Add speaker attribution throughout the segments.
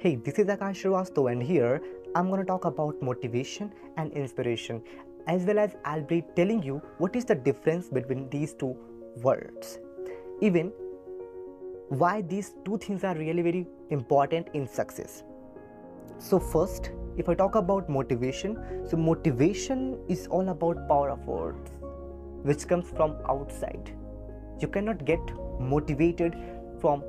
Speaker 1: Hey, this is Akash Srivastav, and here I'm gonna talk about motivation and inspiration, as well as I'll be telling you what is the difference between these two words. Even why these two things are really very important in success. So, first, if I talk about motivation, so motivation is all about power of words, which comes from outside. You cannot get motivated from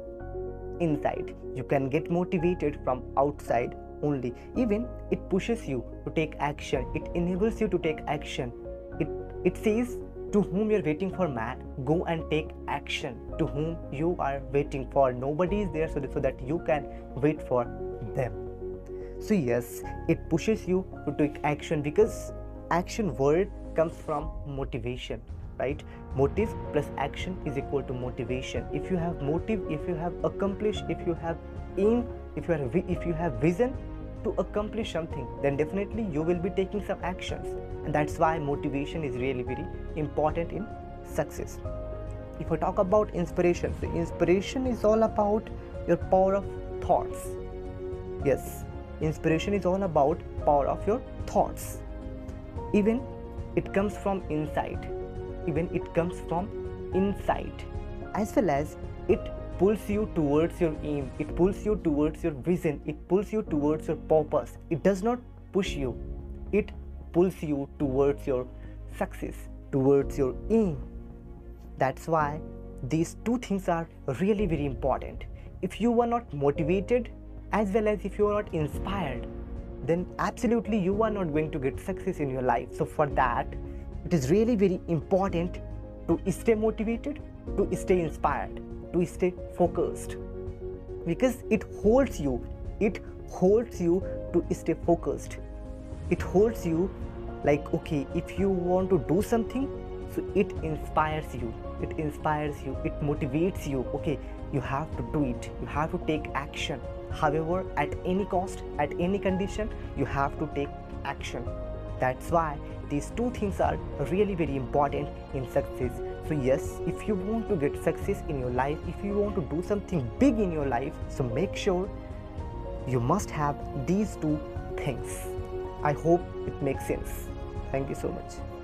Speaker 1: inside. You can get motivated from outside only. Even it pushes you to take action. It enables you to take action. It it says to whom you're waiting for man go and take action. To whom you are waiting for. Nobody is there so so that you can wait for them. So yes it pushes you to take action because action word comes from motivation right? Motive plus action is equal to motivation. If you have motive if you have accomplished if you have aim if you have if you have vision to accomplish something then definitely you will be taking some actions. And that's why motivation is really very important in success. If i talk about inspiration so inspiration is all about your power of thoughts. Yes inspiration is all about power of your thoughts. Even it comes from inside even it comes from inside. As well as it pulls you towards your aim it pulls you towards your vision it pulls you towards your purpose. It does not push you. It pulls you towards your success towards your aim. That's why these two things are really very important. If you are not motivated as well as if you are not inspired then absolutely you are not going to get success in your life. So for that it is really very important to stay motivated, to stay inspired, to stay focused because it holds you, it holds you to stay focused. It holds you like, okay, if you want to do something, so it inspires you, it inspires you, it motivates you, okay, you have to do it, you have to take action. However, at any cost, at any condition, you have to take action. That's why these two things are really very important in success. So yes if you want to get success in your life if you want to do something big in your life so make sure you must have these two things. I hope it makes sense. Thank you so much